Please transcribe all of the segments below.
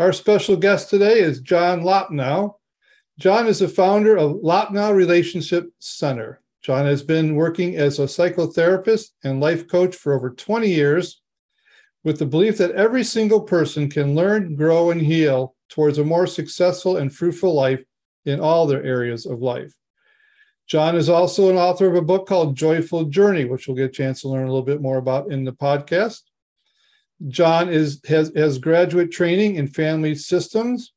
Our special guest today is John Loppnow. John is the founder of Loppnow Relationship Center. John has been working as a psychotherapist and life coach for over 20 years with the belief that every single person can learn, grow, and heal towards a more successful and fruitful life in all their areas of life. John is also an author of a book called Joyful Journey, which we'll get a chance to learn a little bit more about in the podcast. John is has, has graduate training in family systems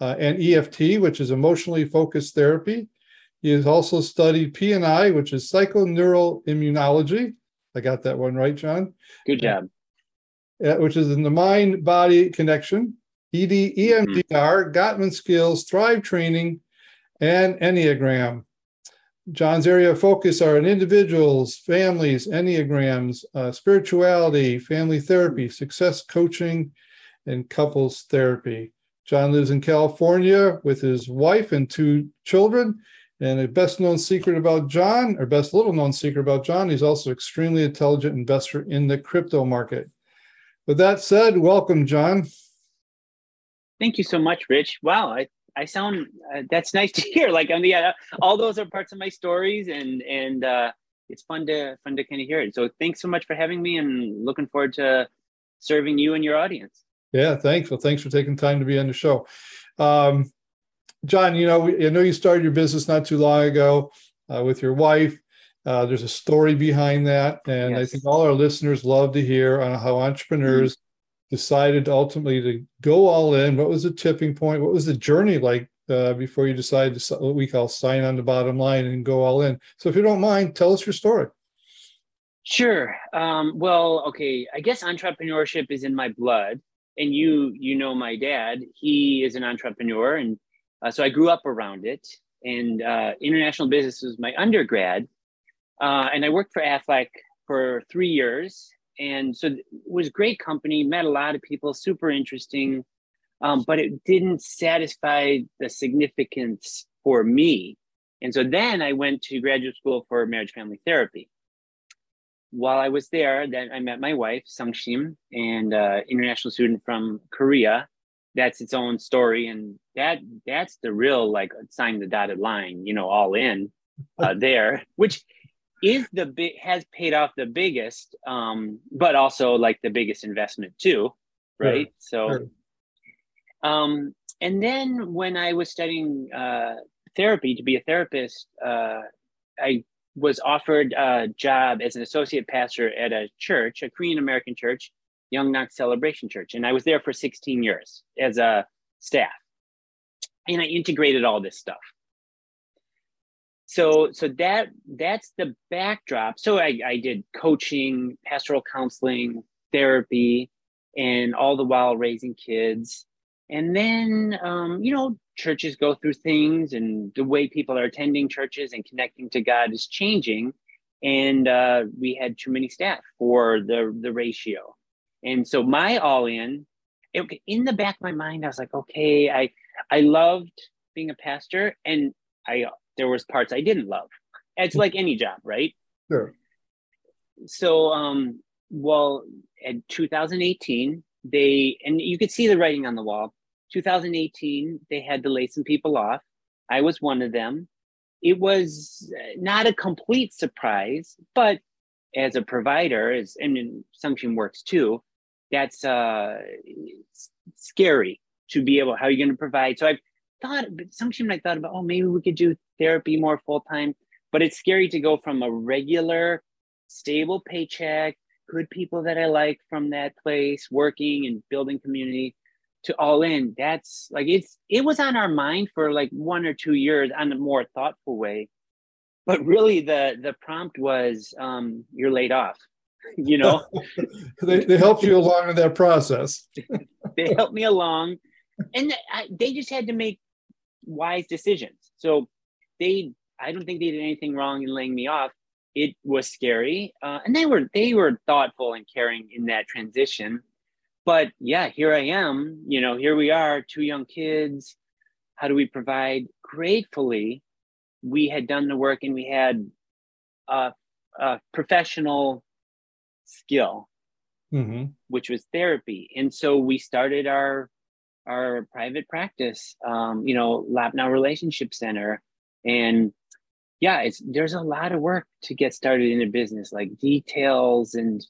uh, and EFT, which is emotionally focused therapy. He has also studied PNI, which is psychoneuroimmunology. I got that one right, John. Good job. Uh, which is in the mind body connection, ED, EMDR, mm-hmm. Gottman skills, Thrive training, and Enneagram. John's area of focus are in individuals, families, enneagrams, uh, spirituality, family therapy, success coaching, and couples therapy. John lives in California with his wife and two children. And a best known secret about John, or best little known secret about John, he's also extremely intelligent investor in the crypto market. With that said, welcome, John. Thank you so much, Rich. Wow, I I sound uh, that's nice to hear. Like on the uh, all those are parts of my stories, and and uh, it's fun to fun to kind of hear it. So thanks so much for having me, and looking forward to serving you and your audience. Yeah, thanks. Well, thanks for taking time to be on the show. Um, John, you know, I know you started your business not too long ago uh, with your wife. Uh, there's a story behind that, and yes. I think all our listeners love to hear on how entrepreneurs decided ultimately to go all in? What was the tipping point? What was the journey like uh, before you decided to what we call sign on the bottom line and go all in? So, if you don't mind, tell us your story. Sure. Um, well, okay. I guess entrepreneurship is in my blood, and you you know my dad. He is an entrepreneur, and uh, so I grew up around it. And uh, international business was my undergrad, uh, and I worked for Aflac for three years and so it was great company met a lot of people super interesting. Um, but it didn't satisfy the significance for me. And so then i went to graduate school for marriage family therapy. While i was there then i met my wife Sungshim and uh, international student from korea. That's its own story and that that's the real like sign the dotted line you know all in uh, there which is the big has paid off the biggest um but also like the biggest investment too right? Sure. so um and then when i was studying uh therapy to be a therapist uh i was offered a job as an associate pastor at a church a korean american church young knox celebration church and i was there for 16 years as a staff. And i integrated all this stuff so so that that's the backdrop. So i, I did coaching pastoral counseling therapy and all the while raising kids. And then um, you know churches go through things and the way people are attending churches and connecting to god is changing. And uh, we had too many staff for the the ratio. And so my all in it, in the back of my mind i was like okay i i loved being a pastor and i there was parts I didn't love. It's like any job, right? Sure. So, um, well, in 2018, they and you could see the writing on the wall. 2018, they had to lay some people off. I was one of them. It was not a complete surprise, but as a provider, as and Sungshim works too, that's uh, scary to be able. How are you going to provide? So I've thought, but I thought about, oh, maybe we could do therapy more full time. But it's scary to go from a regular, stable paycheck, good people that I like from that place, working and building community, to all in. That's like it's it was on our mind for like one or two years on a more thoughtful way. But really, the the prompt was, um, "You're laid off." You know, they they helped you along in that process. they helped me along, and I, they just had to make wise decisions. So they, I don't think they did anything wrong in laying me off. It was scary, uh, and they were they were thoughtful and caring in that transition. But yeah, here I am. You know, here we are, two young kids. How do we provide? Gratefully, we had done the work and we had a, a professional skill, mm-hmm. which was therapy. And so we started our our private practice, um, you know, Loppnow Relationship Center, and yeah, it's there's a lot of work to get started in a business, like details and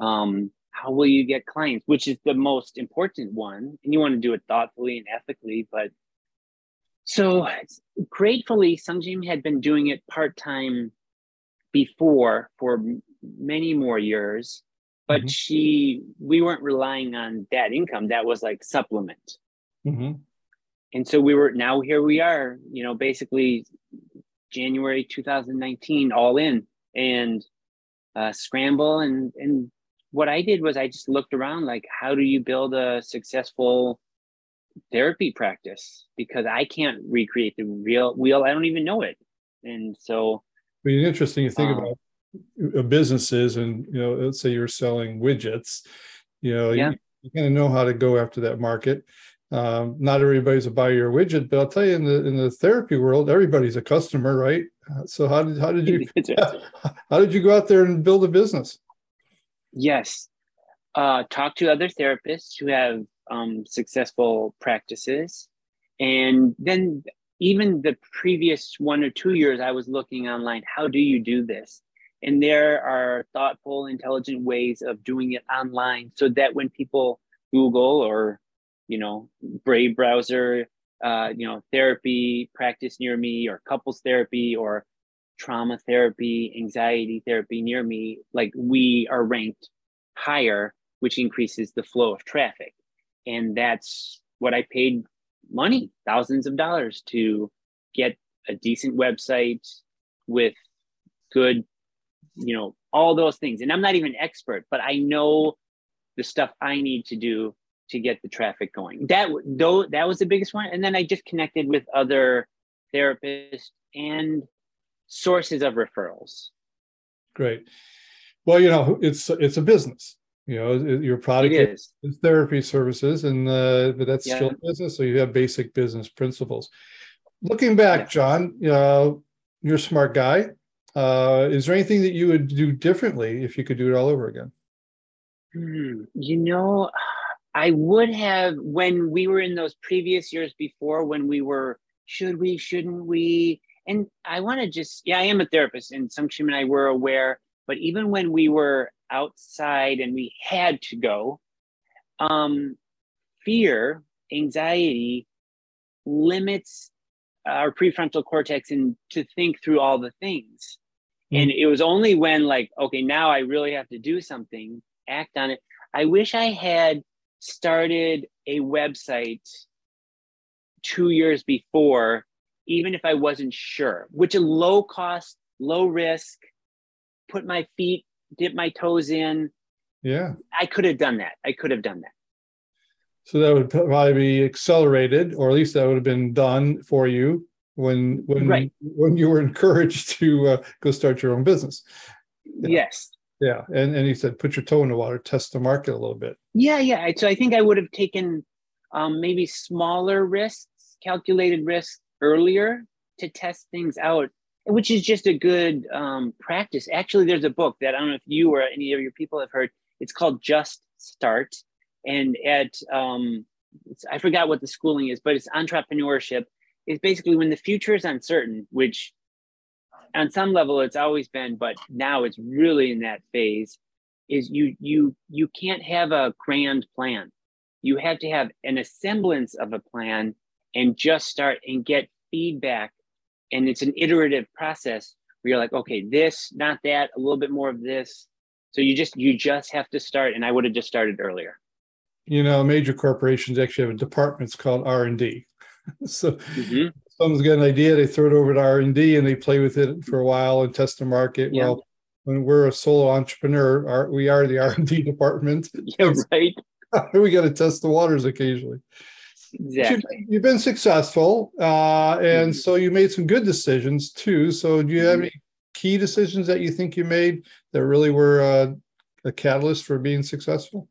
um, how will you get clients, which is the most important one, and you want to do it thoughtfully and ethically, but so gratefully, Sungshim had been doing it part time before for many more years, but mm-hmm. she we weren't relying on that income. That was like supplement. Mm-hmm. And so we were now here we are, you know, basically January 2019, all in and uh, scramble and and what I did was I just looked around like how do you build a successful therapy practice because I can't recreate the real wheel. I don't even know it. And so I mean, interesting to think um, about businesses and you know, let's say you're selling widgets, you know, yeah. you, you kind of know how to go after that market. Um, not everybody's a buy your widget, but I'll tell you in the in the therapy world, everybody's a customer, right? Uh, so how did how did you how did you go out there and build a business? Yes, uh, talk to other therapists who have um, successful practices. And then even the previous one or two years, I was looking online, how do you do this? And there are thoughtful, intelligent ways of doing it online so that when people Google or, you know, Brave browser, uh, you know, therapy practice near me or couples therapy or trauma therapy, anxiety therapy near me, like we are ranked higher, which increases the flow of traffic and that's what I paid money, thousands of dollars to get a decent website with good, you know, all those things. And I'm not even expert, but I know the stuff I need to do to get the traffic going. That though that was the biggest one. And then I just connected with other therapists and sources of referrals. Great. Well, you know, it's it's a business you know your product is. is therapy services and uh, but that's yeah. still business so you have basic business principles looking back yeah. john uh, you're a smart guy uh, is there anything that you would do differently if you could do it all over again hmm. you know i would have when we were in those previous years before when we were should we shouldn't we and i want to just yeah i am a therapist and Sungshim and i were aware but even when we were outside and we had to go, um, fear, anxiety limits our prefrontal cortex and to think through all the things. Mm. And it was only when, like, okay, now I really have to do something, act on it. I wish I had started a website two years before, even if I wasn't sure, which a low cost, low risk, put my feet, dip my toes in. Yeah. I could have done that. I could have done that. So that would probably be accelerated, or at least that would have been done for you when when right. when you were encouraged to uh, go start your own business. Yeah. Yes. Yeah, and and he said put your toe in the water, test the market a little bit. Yeah, yeah. So I think I would have taken um, maybe smaller risks, calculated risks earlier to test things out which is just a good um, practice. Actually, there's a book that I don't know if you or any of your people have heard. It's called Just Start, and at um, I forgot what the schooling is, but it's entrepreneurship. It's basically when the future is uncertain, which on some level it's always been, but now it's really in that phase. Is you you you can't have a grand plan. You have to have an semblance of a plan and just start and get feedback and it's an iterative process where you're like okay this not that a little bit more of this so you just you just have to start and i would have just started earlier you know major corporations actually have departments called r&d so mm-hmm. Someone's got an idea they throw it over to r&d and they play with it for a while and test the market yeah. well when we're a solo entrepreneur our, we are the r&d department yeah right we got to test the waters occasionally exactly. You've been successful, uh, and mm-hmm. so you made some good decisions too. So, do you have mm-hmm. any key decisions that you think you made that really were uh, a catalyst for being successful?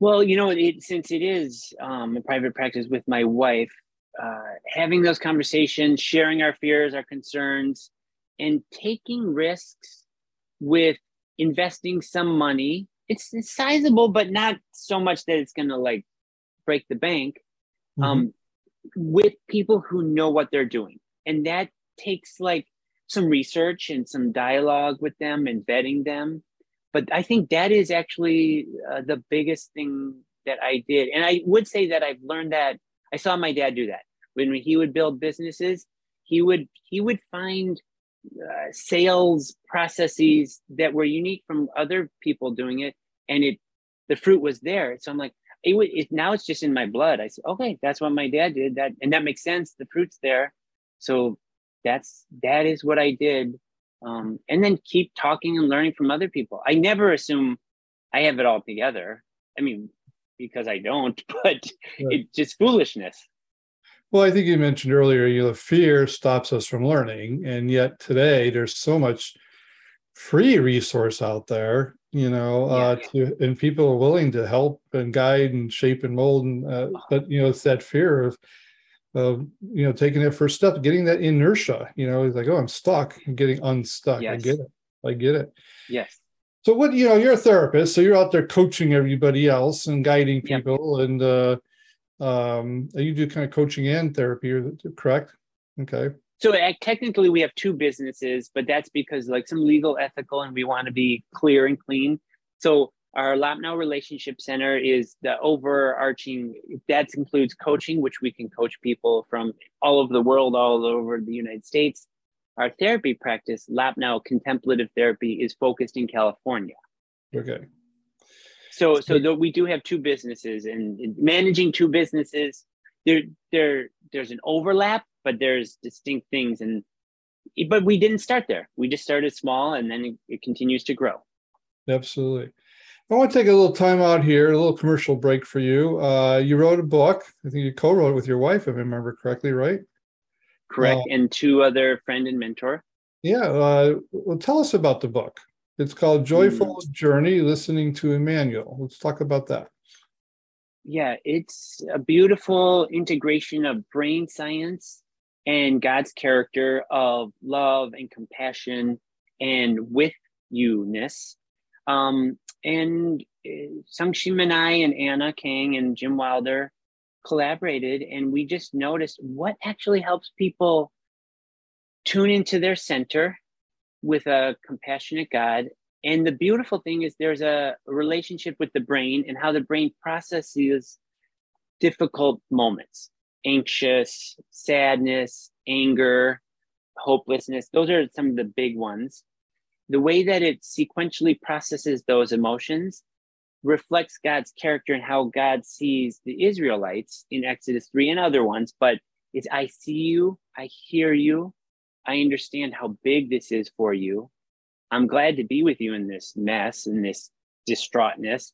Well, you know, it, since it is um, a private practice with my wife, uh, having those conversations, sharing our fears, our concerns, and taking risks with investing some money. It's, it's sizable, but not so much that it's going to like break the bank. Mm-hmm. Um, with people who know what they're doing, and that takes like some research and some dialogue with them and vetting them. But I think that is actually uh, the biggest thing that I did. And I would say that I've learned that I saw my dad do that when he would build businesses. He would he would find uh, sales processes that were unique from other people doing it, and it the fruit was there. So I'm like, it, it now it's just in my blood. I said, okay, that's what my dad did. That and that makes sense. The fruit's there. So that's that is what I did. Um, and then keep talking and learning from other people. I never assume I have it all together. I mean, because I don't, but right. it's just foolishness. Well, I think you mentioned earlier, you know, fear stops us from learning, and yet today there's so much free resource out there, you know, uh, yeah. to and people are willing to help and guide and shape and mold, and uh, but you know, it's that fear of of you know taking that first step getting that inertia you know it's like oh i'm stuck getting unstuck yes. i get it i get it. Yes. So what you know you're a therapist so you're out there coaching everybody else and guiding people yep. and uh um you do kind of coaching and therapy correct? Okay. So uh, technically we have two businesses but that's because like some legal ethical and we want to be clear and clean. So our Loppnow Relationship Center is the overarching, that includes coaching, which we can coach people from all over the world, all over the United States. Our therapy practice, Loppnow Contemplative Therapy, is focused in California. Okay. So, so though we do have two businesses, and managing two businesses, there, there, there's an overlap, but there's distinct things, and but we didn't start there. We just started small, and then it, it continues to grow. Absolutely. I want to take a little time out here, a little commercial break for you. Uh, you wrote a book. I think you co-wrote it with your wife, if I remember correctly, right? Correct, uh, and two other friend and mentor. Yeah. Uh, well, tell us about the book. It's called Joyful mm. Journey: Listening to Immanuel. Let's talk about that. Yeah, it's a beautiful integration of brain science and God's character of love and compassion and with you ness um, and uh, Sungshim and I and Anna Kang and Jim Wilder collaborated, and we just noticed what actually helps people tune into their center with a compassionate God. And the beautiful thing is there's a relationship with the brain and how the brain processes difficult moments, anxious, sadness, anger, hopelessness. Those are some of the big ones the way that it sequentially processes those emotions reflects God's character and how God sees the Israelites in Exodus 3 and other ones. But it's I see you, I hear you, I understand how big this is for you. I'm glad to be with you in this mess and this distraughtness.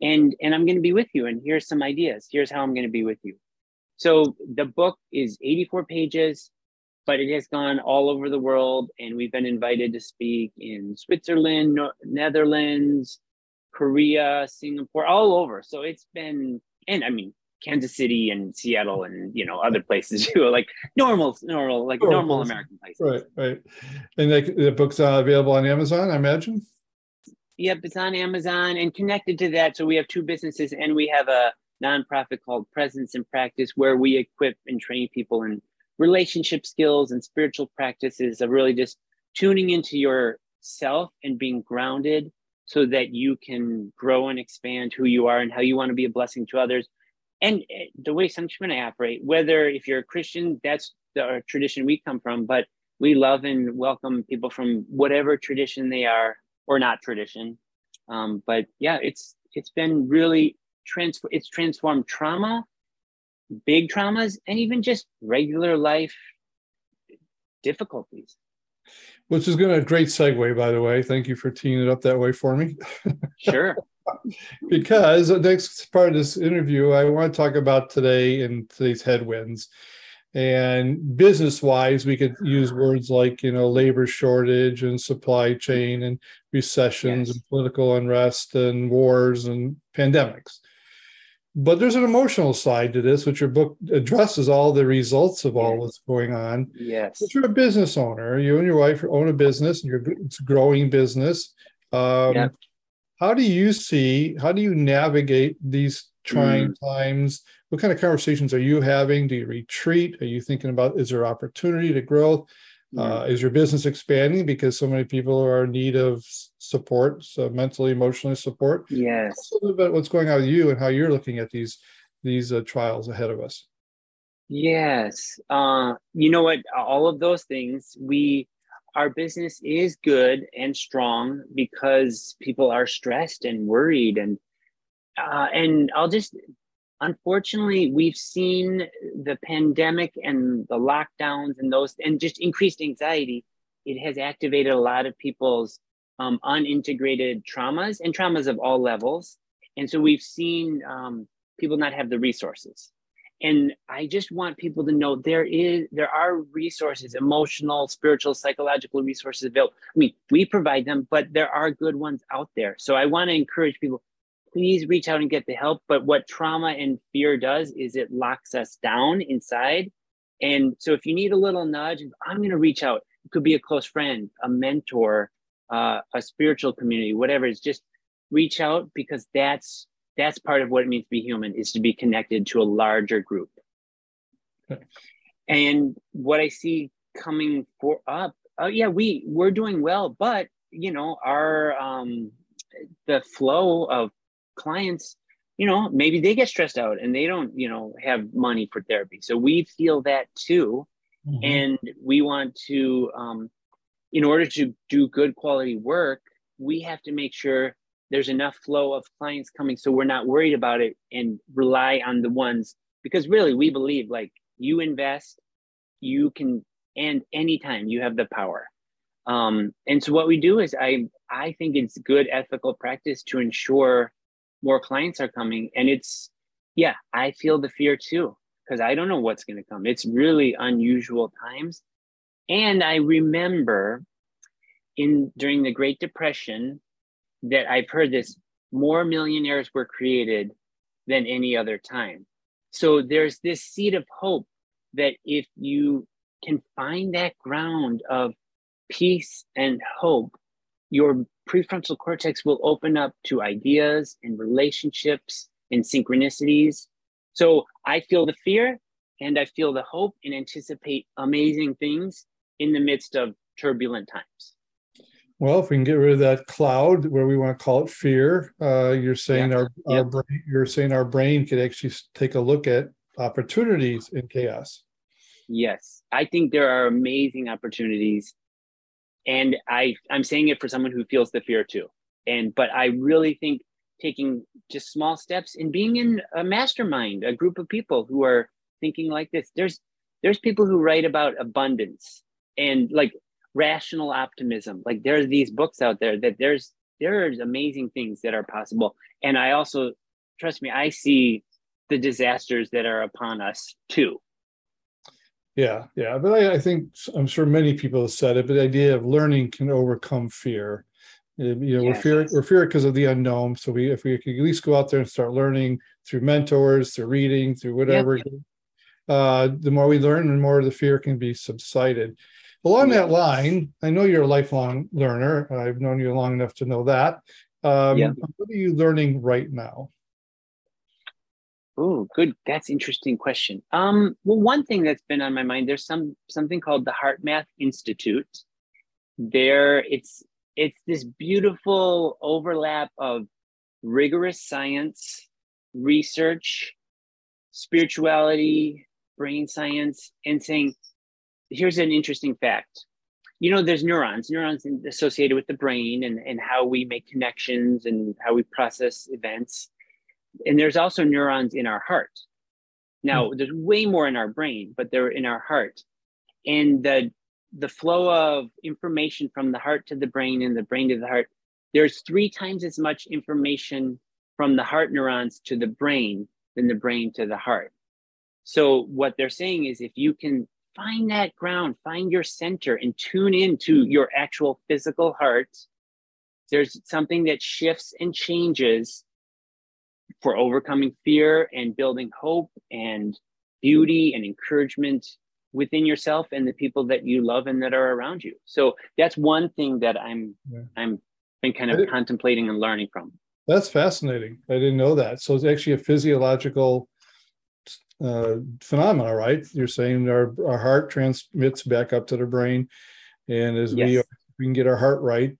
And and I'm going to be with you. And here's some ideas. Here's how I'm going to be with you. So the book is 84 pages but it has gone all over the world and we've been invited to speak in switzerland netherlands korea singapore all over. So it's been and i mean kansas city and seattle and you know other places too like normal normal like normal american places. Right right. And like the book's uh, available on amazon i imagine? Yep it's on amazon and connected to that so we have two businesses and we have a nonprofit called presence and practice where we equip and train people in relationship skills and spiritual practices of really just tuning into yourself and being grounded so that you can grow and expand who you are and how you want to be a blessing to others. And eh, the way some I operate, whether if you're a Christian, that's the tradition we come from, but we love and welcome people from whatever tradition they are or not tradition. Um, but yeah, it's it's been really trans it's transformed trauma big traumas and even just regular life difficulties. Which is going to a great segue, by the way. Thank you for teeing it up that way for me. sure. because the next part of this interview, I want to talk about today and today's headwinds. And business wise, we could use words like, you know, labor shortage and supply chain and recessions yes. and political unrest and wars and pandemics. But there's an emotional side to this, which your book addresses all the results of all what's going on. Yes. But you're a business owner. You and your wife own a business, and you're it's a growing business. Um. How do you see? How do you navigate these trying mm. times? What kind of conversations are you having? Do you retreat? Are you thinking about is there opportunity to grow? Uh, is your business expanding because so many people are in need of support, so mentally, emotionally support? Yes. Tell a little bit what's going on with you and how you're looking at these these uh, trials ahead of us. Yes. Uh, you know what? All of those things, we our business is good and strong because people are stressed and worried and uh, and I'll just unfortunately, we've seen the pandemic and the lockdowns and those, and just increased anxiety. It has activated a lot of people's um, unintegrated traumas and traumas of all levels. And so we've seen um, people not have the resources. And I just want people to know there is there are resources, emotional, spiritual, psychological resources available. I mean, we provide them, but there are good ones out there. So I want to encourage people please reach out and get the help. But what trauma and fear does is it locks us down inside. And so if you need a little nudge, I'm going to reach out. It could be a close friend, a mentor, uh, a spiritual community, whatever. It's just reach out because that's that's part of what it means to be human is to be connected to a larger group. And what I see coming for up, oh yeah, we we're doing well, but you know our um, the flow of clients you know maybe they get stressed out and they don't you know have money for therapy. So we feel that too. Mm-hmm. and we want to um, in order to do good quality work we have to make sure there's enough flow of clients coming. So we're not worried about it and rely on the ones because really we believe like you invest you can and anytime you have the power. Um, and so what we do is i i think it's good ethical practice to ensure more clients are coming and it's yeah i feel the fear too because i don't know what's going to come. It's really unusual times. And i remember in during the great depression that i've heard this more millionaires were created than any other time. So there's this seed of hope that if you can find that ground of peace and hope your prefrontal cortex will open up to ideas and relationships and synchronicities. So I feel the fear and I feel the hope and anticipate amazing things in the midst of turbulent times. Well, if we can get rid of that cloud, where we want to call it fear, uh, you're saying yeah. our, our yeah. brain, you're saying our brain could actually take a look at opportunities in chaos. Yes, I think there are amazing opportunities and i i'm saying it for someone who feels the fear too. And but i really think taking just small steps and being in a mastermind a group of people who are thinking like this. There's there's people who write about abundance and like rational optimism. Like there's these books out there that there's there's amazing things that are possible. And i also trust me i see the disasters that are upon us too yeah, yeah, but I, I, think I'm sure many people have said it, but the idea of learning can overcome fear. You know, yes. we're fear we're fear because of the unknown. So we, if we could at least go out there and start learning through mentors, through reading, through whatever, yep. uh, the more we learn, the more the fear can be subsided. Along that line, I know you're a lifelong learner. I've known you long enough to know that. Um, yep. What are you learning right now? Oh, good. That's interesting question. Um, well, one thing that's been on my mind, there's some something called the HeartMath Institute. There, it's it's this beautiful overlap of rigorous science, research, spirituality, brain science, and saying, here's an interesting fact. You know, there's neurons, neurons associated with the brain and, and how we make connections and how we process events and there's also neurons in our heart. Now, mm. there's way more in our brain, but they're in our heart. And the the flow of information from the heart to the brain and the brain to the heart, there's three times as much information from the heart neurons to the brain than the brain to the heart. So what they're saying is if you can find that ground, find your center and tune into your actual physical heart, there's something that shifts and changes for overcoming fear and building hope and beauty and encouragement within yourself and the people that you love and that are around you. So that's one thing that I'm yeah. I'm been kind of contemplating and learning from. That's fascinating. I didn't know that. So it's actually a physiological uh, phenomena, right? You're saying our, our heart transmits back up to the brain, and as yes. we we can get our heart right,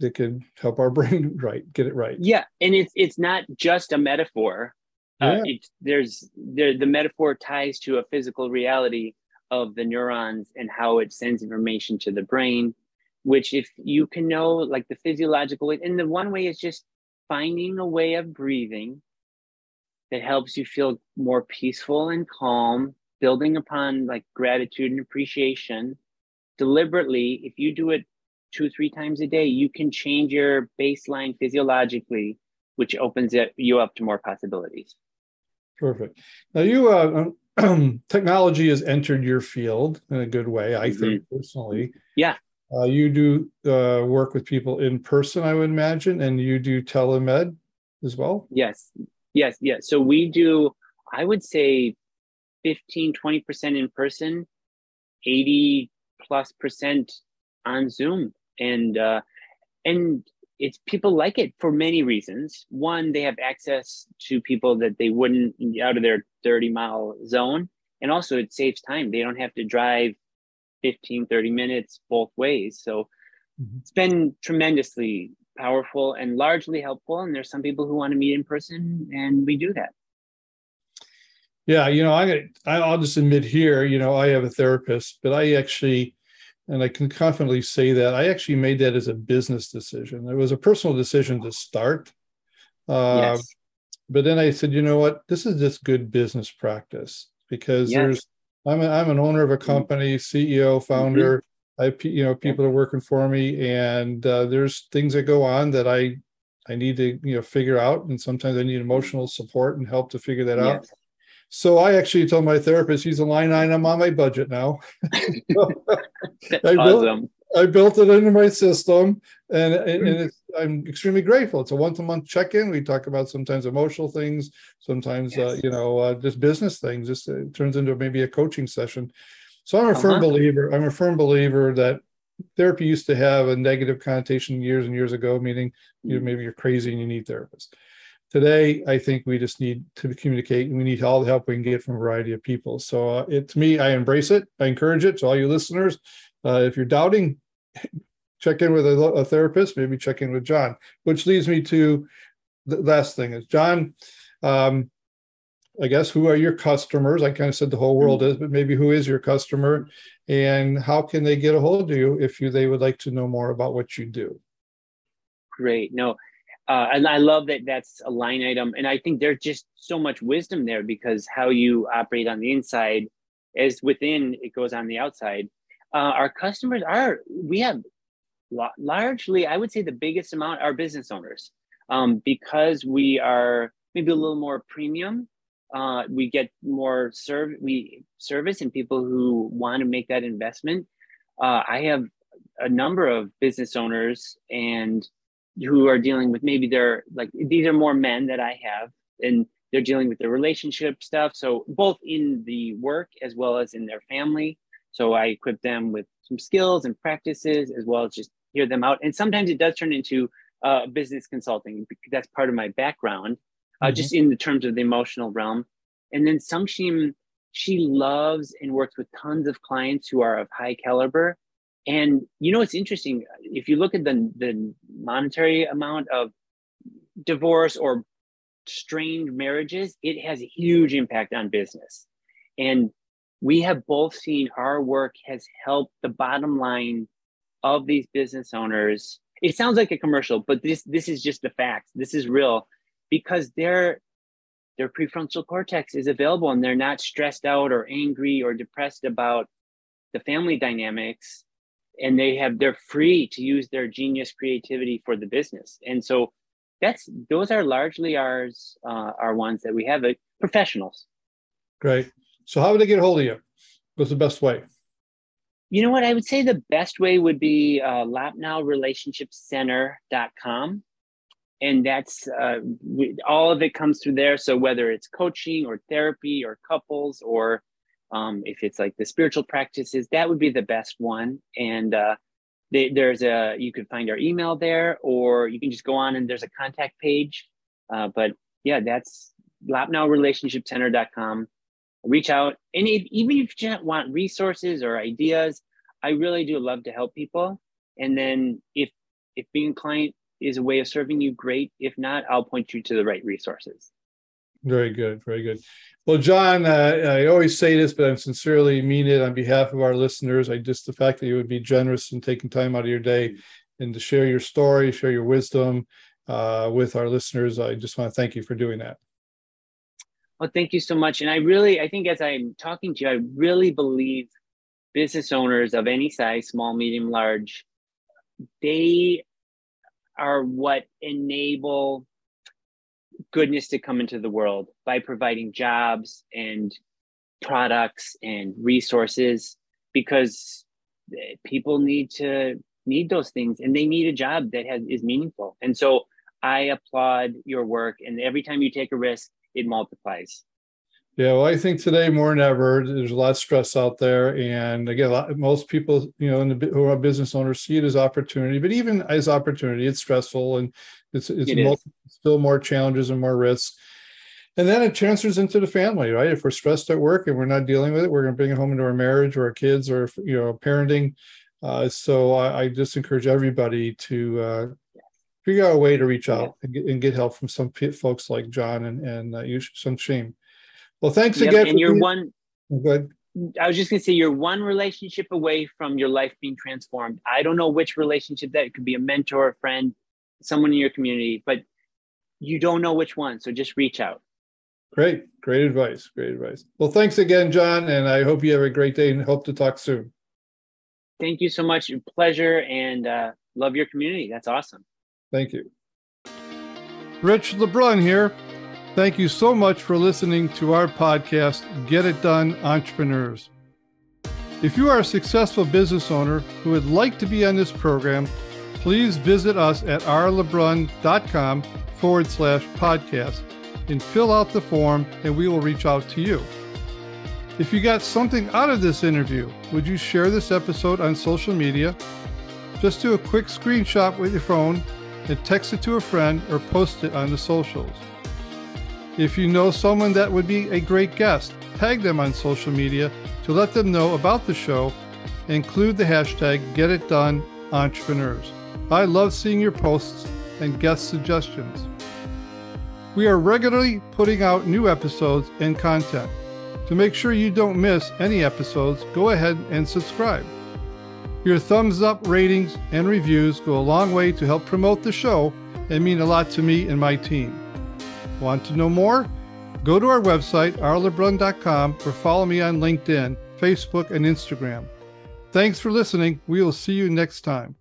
it could help our brain right get it right. Yeah, and it's it's not just a metaphor. Uh, yeah. it's, there's there, the metaphor ties to a physical reality of the neurons and how it sends information to the brain which if you can know like the physiological way and the one way is just finding a way of breathing that helps you feel more peaceful and calm, building upon like gratitude and appreciation deliberately. If you do it two, three times a day, you can change your baseline physiologically, which opens it, you up to more possibilities. Perfect. Now, you uh, um, technology has entered your field in a good way, I mm-hmm. think personally. Yeah. Uh, you do uh, work with people in person, I would imagine, and you do telemed as well. Yes, Yes, yes. So we do, I would say 15, 20% in person, 80 plus percent on Zoom. And uh, and it's people like it for many reasons. One, they have access to people that they wouldn't out of their 30 mile zone. And also it saves time. They don't have to drive 15, 30 minutes both ways. So mm-hmm. it's been tremendously powerful and largely helpful. And there's some people who want to meet in person, and we do that. Yeah, you know, I I'll just admit here, you know, I have a therapist, but I actually, and I can confidently say that I actually made that as a business decision. It was a personal decision to start. Uh, yes. But then I said, you know what, this is just good business practice because yes. there's I'm a, I'm an owner of a company, CEO, founder. Mm-hmm. I, you know, people are working for me, and uh, there's things that go on that I, I need to, you know, figure out, and sometimes I need emotional support and help to figure that out. So I actually told my therapist he's a line item on my budget now. I awesome. Built, I built it into my system, and and mm. I'm extremely grateful. It's a once a month check in. We talk about sometimes emotional things, sometimes uh, yes. uh, you know uh, just business things. Just it uh, turns into maybe a coaching session. So I'm a uh-huh. firm believer. I'm a firm believer that therapy used to have a negative connotation years and years ago, meaning you know, mm. maybe you're crazy and you need therapists. Today, I think we just need to communicate and we need all the help we can get from a variety of people. So uh, it to me, I embrace it. I encourage it to all you listeners. Uh, if you're doubting, check in with a, a, therapist, maybe check in with John, which leads me to the last thing is John, um, I guess, who are your customers? I kind of said the whole world is, but maybe who is your customer and how can they get a hold of you if you they would like to know more about what you do? Great. No, uh, and I love that that's a line item. And I think there's just so much wisdom there because how you operate on the inside is within, it goes on the outside. Uh, our customers are, we have largely, I would say the biggest amount are business owners um, because we are maybe a little more premium uh, we get more serve we service and people who want to make that investment. Uh, I have a number of business owners and who are dealing with maybe they're like these are more men that I have and they're dealing with the relationship stuff. So both in the work as well as in their family. So I equip them with some skills and practices as well as just hear them out. And sometimes it does turn into uh, business consulting because that's part of my background uh, mm-hmm. just in the terms of the emotional realm. And then Sungshim, she loves and works with tons of clients who are of high caliber. And you know, it's interesting if you look at the the monetary amount of divorce or strained marriages, it has a huge impact on business. And we have both seen our work has helped the bottom line of these business owners. It sounds like a commercial, but this this is just the facts. This is real because their their prefrontal cortex is available and they're not stressed out or angry or depressed about the family dynamics and they have they're free to use their genius creativity for the business and so that's those are largely ours uh, our ones that we have uh, professionals great so how would they get a hold of you what's the best way you know what i would say the best way would be uh, loppnowrelationshipcenter.com and that's uh, we, all of it comes through there so whether it's coaching or therapy or couples or um, if it's like the spiritual practices, that would be the best one. And uh, they, there's a you could find our email there, or you can just go on and there's a contact page. Uh, but yeah, that's loppnowrelationshipcenter.com. Reach out, and if, even if you want resources or ideas, I really do love to help people. And then if if being a client is a way of serving you, great. If not, I'll point you to the right resources. Very good, very good. Well, John, uh, I always say this, but I sincerely mean it on behalf of our listeners. I just the fact that you would be generous in taking time out of your day and to share your story, share your wisdom uh, with our listeners. I just want to thank you for doing that. Well, thank you so much. And I really, I think as I'm talking to you, I really believe business owners of any size, small, medium, large, they are what enable goodness to come into the world by providing jobs and products and resources because people need to need those things and they need a job that has is meaningful and so i applaud your work and every time you take a risk it multiplies yeah, well, I think today more than ever, there's a lot of stress out there, and again, lot, most people, you know, the, who are business owners, see it as opportunity. But even as opportunity, it's stressful, and it's it's it still more challenges and more risks. And then it transfers into the family, right? If we're stressed at work and we're not dealing with it, we're going to bring it home into our marriage or our kids or you know parenting. Uh, so I, I, just encourage everybody to uh, figure out a way to reach out and get, and get help from some folks like John and and uh, Sungshim. Well, thanks yep, again. And you're being... one. Good. I was just gonna say you're one relationship away from your life being transformed. I don't know which relationship that it could be a mentor, a friend, someone in your community, but you don't know which one. So just reach out. Great, great advice. Great advice. Well, thanks again, John, and I hope you have a great day and hope to talk soon. Thank you so much. Pleasure and uh, love your community. That's awesome. Thank you. Rich LeBrun here. Thank you so much for listening to our podcast, Get It Done Entrepreneurs. If you are a successful business owner who would like to be on this program, please visit us at rlebrun.com forward slash podcast and fill out the form and we will reach out to you. If you got something out of this interview, would you share this episode on social media? Just do a quick screenshot with your phone and text it to a friend or post it on the socials. If you know someone that would be a great guest, tag them on social media to let them know about the show. Include the hashtag GetItDoneEntrepreneurs. I love seeing your posts and guest suggestions. We are regularly putting out new episodes and content. To make sure you don't miss any episodes, go ahead and subscribe. Your thumbs up, ratings, and reviews go a long way to help promote the show and mean a lot to me and my team. Want to know more? Go to our website, rlebrun.com, or follow me on LinkedIn, Facebook, and Instagram. Thanks for listening. We will see you next time.